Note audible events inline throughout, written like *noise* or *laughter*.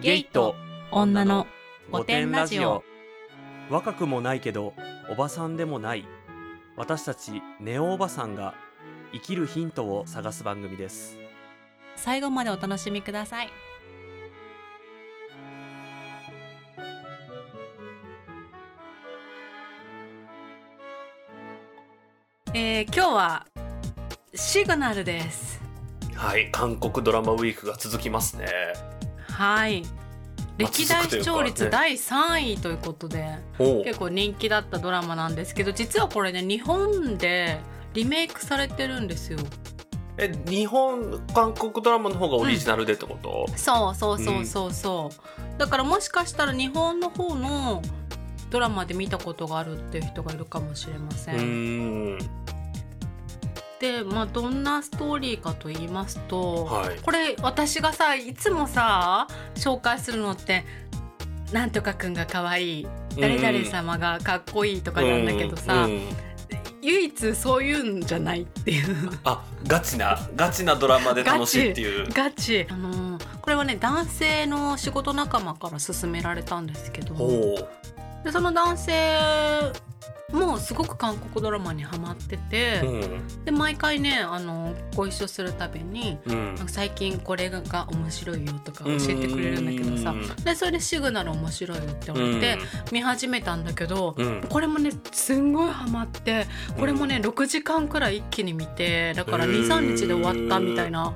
ゲイと女の御殿ラジオ。若くもないけどおばさんでもない。私たちネオおばさんが生きるヒントを探す番組です。最後までお楽しみください。えー、今日はシグナルです。はい韓国ドラマウィークが続きますねはい。まあ歴代視聴率第3位ということでおう。結構人気だったドラマなんですけど実はこれね日本でリメイクされてるんですよ。え日本韓国ドラマの方がオリジナルでってこと、そうそうそうそうそう、だからもしかしたら日本の方のドラマで見たことがあるっていう人がいるかもしれませんでまあどんなストーリーかと言いますと、はい。これ私がさいつもさ紹介するのって「なんとかくんが可愛い誰々様がかっこいい」とかなんだけどさ、うんうん唯一そういうんじゃないっていう。あガチなガチなドラマで楽しいっていう。ガチあのーこれはね男性の仕事仲間から勧められたんですけど。ほでその男性もすごく韓国ドラマにハマってて、ううん。で毎回ねあのご一緒するたびにうん「最近これが面白いよ」とか教えてくれるんだけどさうん。でそれで「シグナル面白いよ」って思って見始めたんだけど、うん。これもねすんごいハマってこれもね6時間くらい一気に見てだからへー23日で終わったみたいな。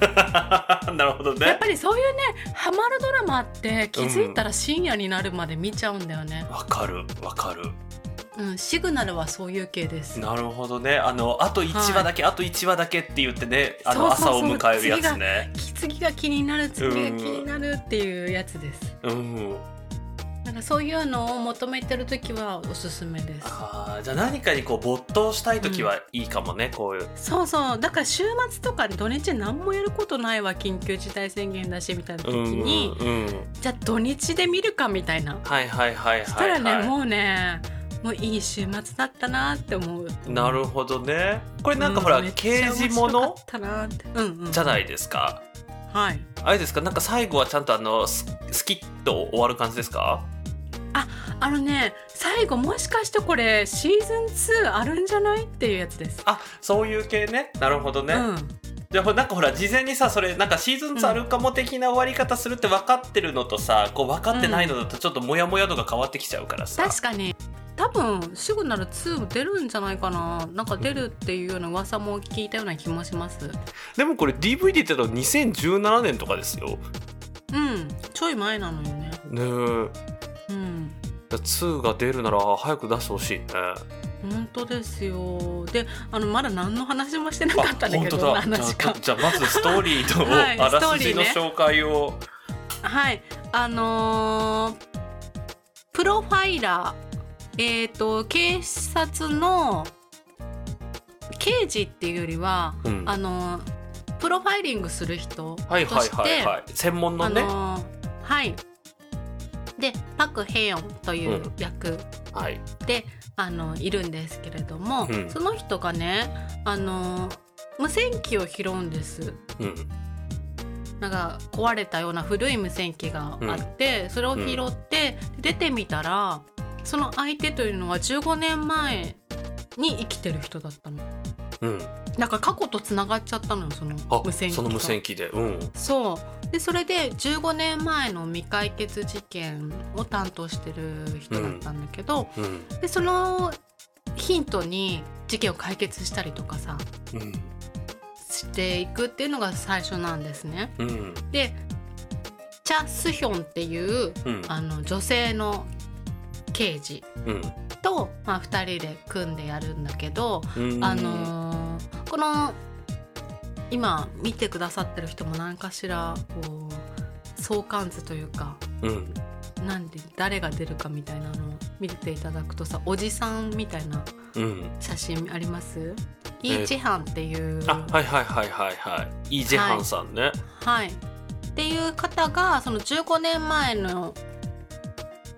*laughs* なるほどね。やっぱりそういうねハマるドラマって気づいたら深夜になるまで見ちゃうんだよね。わかるわかる。うん、シグナルはそういう系です。なるほどね。あのあと1話だけ、あと1話だけって言ってねあの朝を迎えるやつね。次が気になる次が気になるっていうやつです。うんなんかそういうのを求めてる時はおすすめです。あーじゃあ何かにこう没頭したい時はいいかもね、こういう。そうそう。だから週末とか土日何もやることないわ緊急事態宣言だしみたいな時うんに、うんうん。じゃあ土日で見るかみたいな。はいはいはいはい、はい。らねもうねもういい週末だったなって思う。なるほどね。これなんかほら、うめっち刑事もの？じゃないですか。はい。あれですか？なんか最後はちゃんとあのススキッと終わる感じですか？あのね最後もしかしてこれシーズン2あるんじゃない？っていうやつです。あそういう系ね。なるほどね、うん。じゃあなんかほら事前にさそれなんかシーズン2あるかも的な終わり方するって分かってるのとさこう分かってないのだとちょっとモヤモヤ度が変わってきちゃうからさ、確かに。多分シグナル2出るんじゃないかな。なんか出るっていうような噂も聞いたような気もします。でもこれ DVD って言ったら2017年とかですよ。うん。ちょい前なのよね。ねえ。うん2が出るなら早く出してほしいね。本当ですよ。であのまだ何の話もしてなかったんだけどじゃじゃあまずストーリーと *laughs* はいあらすじの紹介を、はい。あのープロファイラー。えっ、と警察の刑事っていうよりは、うん。あのープロファイリングする人として、はいはいはいはい。専門のね、あのーはいでパク・ヘヨンという役はい。で、あのいるんですけれども、うん。その人がねあの無線機を拾うんです。うん。なんか壊れたような古い無線機があって、それを拾って、出てみたらその相手というのは15年前に生きてる人だったの。うん。だから過去とつながっちゃったのよそのあ無線機と。その無線機で。うん。そうでそれで15年前の未解決事件を担当してる人だったんだけど、うん。でそのヒントに事件を解決したりとかさうんしていくっていうのが最初なんですね。うん。でチャ・スヒョンっていううん。あの女性の刑事うん。と、まあ、2人で組んでやるんだけど、うん。あのーこの今見てくださってる人も何かしらこう相関図というかうん。なんで誰が出るかみたいなのを見ていただくとさおじさんみたいなうん。写真あります？えイ・ジハンっていう、あはいはいはいはいはい。イ・ジェハンさんね、はい、っていう方がその15年前の、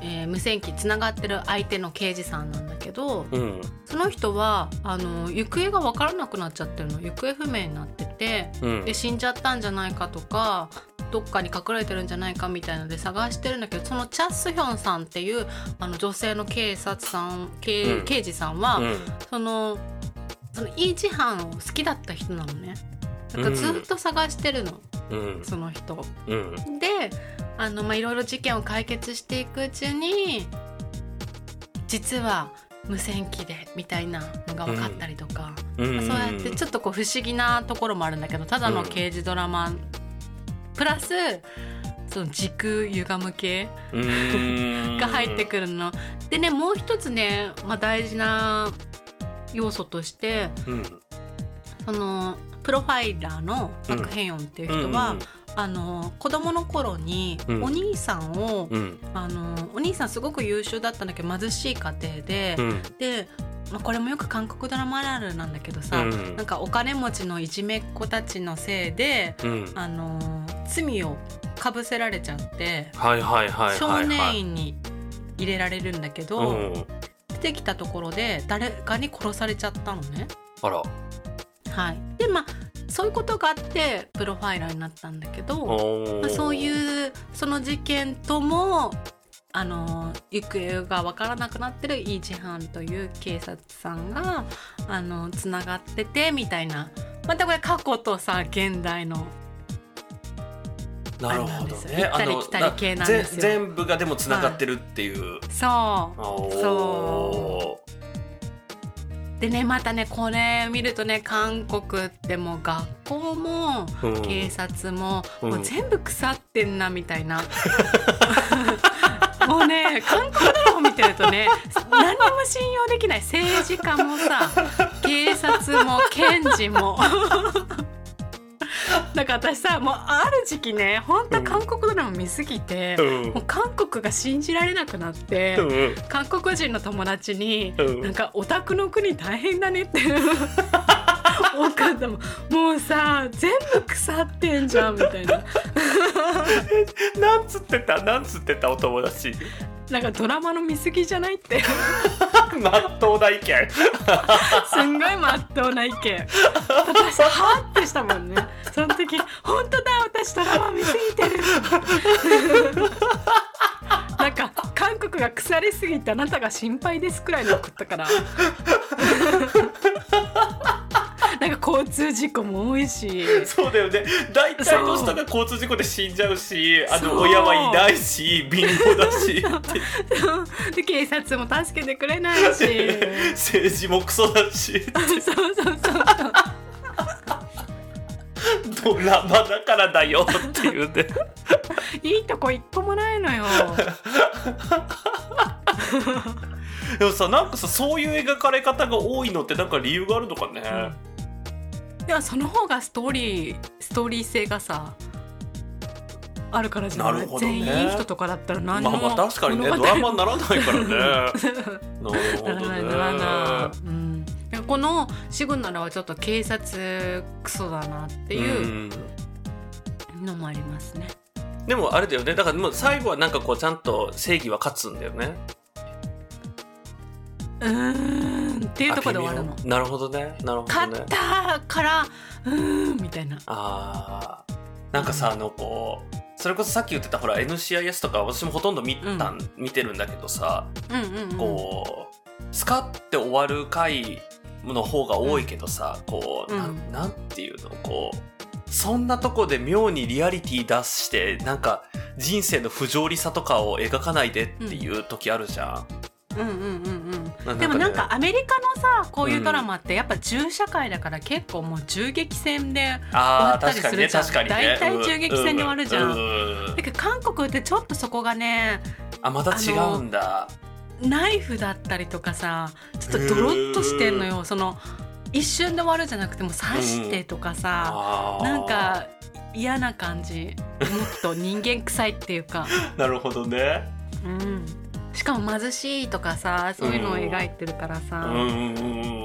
えー無線機つながってる相手の刑事さんなんだけどうん。その人はあの行方が分からなくなっちゃってるの。行方不明になっててうん。で死んじゃったんじゃないかとかどっかに隠れてるんじゃないかみたいので探してるんだけどそのチャ・スヒョンさんっていうあの女性の警察さん警,、うん。刑事さんは、うん。そのそのイ・ジハンを好きだった人なのね。だからずっと探してるの、うん。その人。うん。であの、まあ、いろいろ事件を解決していくうちに実は無線機でみたいなのが分かったりとか、うん。そうやってちょっとこう不思議なところもあるんだけどただの刑事ドラマ、プラスその時空歪む系うん。が入ってくるの。でねもう一つね、まあ、大事な要素としてうん。そのプロファイラーのパク・ヘヨンっていう人は、あの子供の頃にうん。お兄さんを、うん。あのお兄さんすごく優秀だったんだけど貧しい家庭で、うん。で、まあ、これもよく韓国ドラマあるあるなんだけどさ、うん。なんかお金持ちのいじめっ子たちのせいで、うん。あの罪をかぶせられちゃって、はいはいはいはいはい。少年院に入れられるんだけど、うん。出てきたところで誰かに殺されちゃったのね。あら。はい、でまあそういうことがあってプロファイラーになったんだけど、おまあ、そうういうその事件ともあの行方が分からなくなってるイ・ジハンという警察さんがあのつながっててみたいな。またこれ過去とさ現代のなるほど。ね行ったり来たり系なんですよ。ぜ全部がでもつながってるっていう、そう。おー。そでねまたねこれ見るとね韓国ってもう学校もうん。警察も,、うん。もう全部腐ってんなみたいな。*laughs* もうね韓国ドラマ見てるとね何にも信用できない政治家もさ警察も検事も *laughs* だから私さもうある時期ね本当韓国ドラマ見すぎて、うん。もう韓国が信じられなくなって、うん韓国人の友達に、うん。なんかオタクの国大変だねって *laughs* 多かったもんもうさ全部腐ってんじゃんみたいな。*laughs* なんつってた？なんつってた？お友達。なんかドラマの見過ぎじゃないって。まっとうな意見。すんごいまっとうな意見。私はーってしたもんね時本当だ私ドラマ見過ぎてる。*laughs* なんか韓国が腐りすぎてあなたが心配ですくらいの送ったから。*laughs* なんか交通事故も多いし。そうだよね。大体の人が交通事故で死んじゃうしあそう。の親はいないし貧乏だし。*laughs* で警察も助けてくれないし。政治もクソだし。そうそうそうドラマだからだよっていうね。いいとこ一個もないのよ。でもさなんかさそういう描かれ方が多いのってなんか理由があるのかね、でもその方がストーリーストーリー性がさあるからじゃない？なるほどね。全員いい人とかだったら何まあもまあ確かにねドラマにならないからね。*laughs* なるほならないどならねない、うん、このシグナルはちょっと警察クソだなっていうのもありますね。でもあれだよね。だからもう最後はなんかこうちゃんと正義は勝つんだよね。うーん。っていうところで終わるの。なるほどね。なるほどね。勝ったからうーんみたいな。あー。なんかさあのこうそれこそさっき言ってたほら NCIS とか私もほとんど見たん、見てるんだけどさうんうんうん、こうスカって終わる回の方が多いけどさ、こう、うん。なんなんていうのこうそんなとこで妙にリアリティ出してなんか人生の不条理さとかを描かないでっていう時あるじゃん。うんうんうんうんなでもなんかねアメリカのさこういうドラマってやっぱ銃社会だから結構もう銃撃戦で終わったり確かにねするじゃん。確かにね大体銃撃戦で終わるじゃん。だけど韓国ってちょっとそこがねあまた違うんだ。ナイフだったりとかさちょっとドロッとしてんのよ。その一瞬で終わるじゃなくても刺してとかさ、あー。なんか嫌な感じ。もっと人間臭いっていうか、*laughs* なるほどね。うん、しかも貧しいとかさそういうのを描いてるからさ、うん。うんうんうん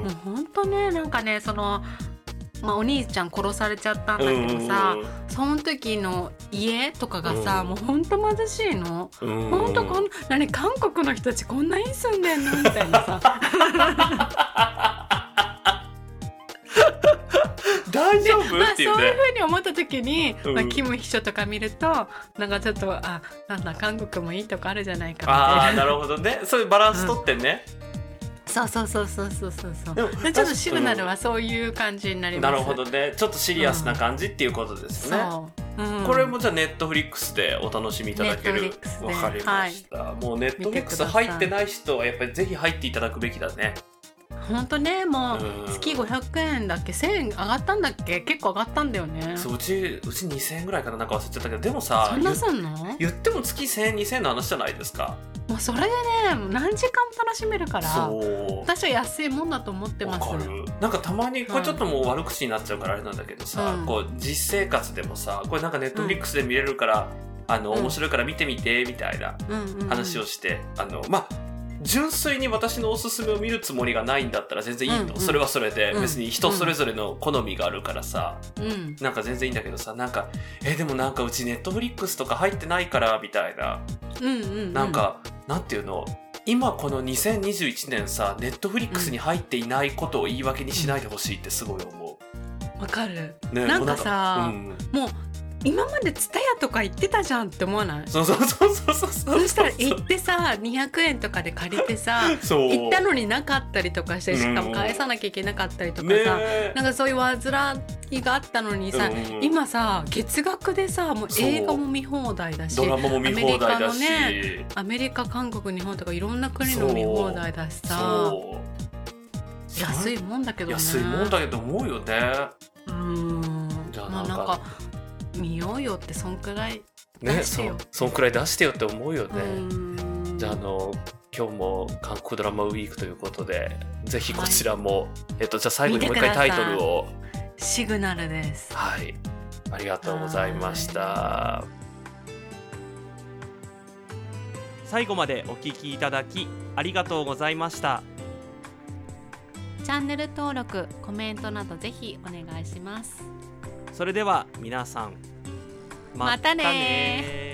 もうほんとねなんかねその、まあ、お兄ちゃん殺されちゃったんだけどさ、その時の家とかがさ、うん。もうほんと貧しいの。うん。うんほんとこん何韓国の人たちこんなに住んでんの？みたいなさ。だ *laughs* 大丈夫？まあ、ってそういういうねふうに思った時に、うん。まあ、キム秘書とか見るとなんかちょっとあなんだ韓国もいいとこあるじゃないかみああたいな。なるほどね。そういうバランス取ってね、そうそうそうそうそうそうそう。でちょっとシグナルはそういう感じになります。なるほどね。ちょっとシリアスな感じっていうことですね、そう、うん、これもじゃあネットフリックスでお楽しみいただける。わかりました、もうネットフリックス入ってない人はやっぱりぜひ入っていただくべきだね本当ねもうん。う月500円だっけ？1000円上がったんだっけ？結構上がったんだよね。そううちうち2000円ぐらいかな？なんか忘れちゃったけど。でもさそんな言すんの？言っても月1000円2000円の話じゃないですか。もうそれでね何時間も楽しめるからそう。私は安いもんだと思ってます。わかる。なんかたまにこれちょっともう悪口になっちゃうからあれなんだけどさ、うん。こう実生活でもさこれなんかネットフリックスで見れるから、あのうん。面白いから見てみてみたいなうんうんうん。話をして、あのまあ純粋に私のおすすめを見るつもりがないんだったら全然いいの、うんうん。それはそれで。うん。別に人それぞれの好みがあるからさ、うん。なんか全然いいんだけどさ。なんかえでもなんかうちネットフリックスとか入ってないからみたいな。うんうんうん。なんか、なんていうの？今この2021年さネットフリックスに入っていないことを言い訳にしないでほしいってすごい思わかる。う。ね、なんかさうん、もう今までツタヤとか行ってたじゃんって思わない？そうそうそうそうそうそう。そしたら行ってさ200円とかで借りてさそう。行ったのになかったりとかしてしかも返さなきゃいけなかったりとかさ、ねえ。なんかそういう煩いがあったのにさ、うん。今さ月額でさもう映画も見放題だしドラマも見放題だし、アメアメリカ韓国日本とかいろんな国の見放題だしさ安いもんだけどね。安いもんだけど思うよね。うーん。じゃあなんかまあなんか見ようよってそんくらいね出してよ。そそんくらい出してよって思うよね、じゃああの今日も韓国ドラマウィークということでぜひこちらも、えっとじゃあ最後にもう一回タイトルを。シグナルです。はい。ありがとうございました。最後までお聞きいただきありがとうございました。チャンネル登録コメントなどぜひお願いしますそれでは皆さんまたねまたね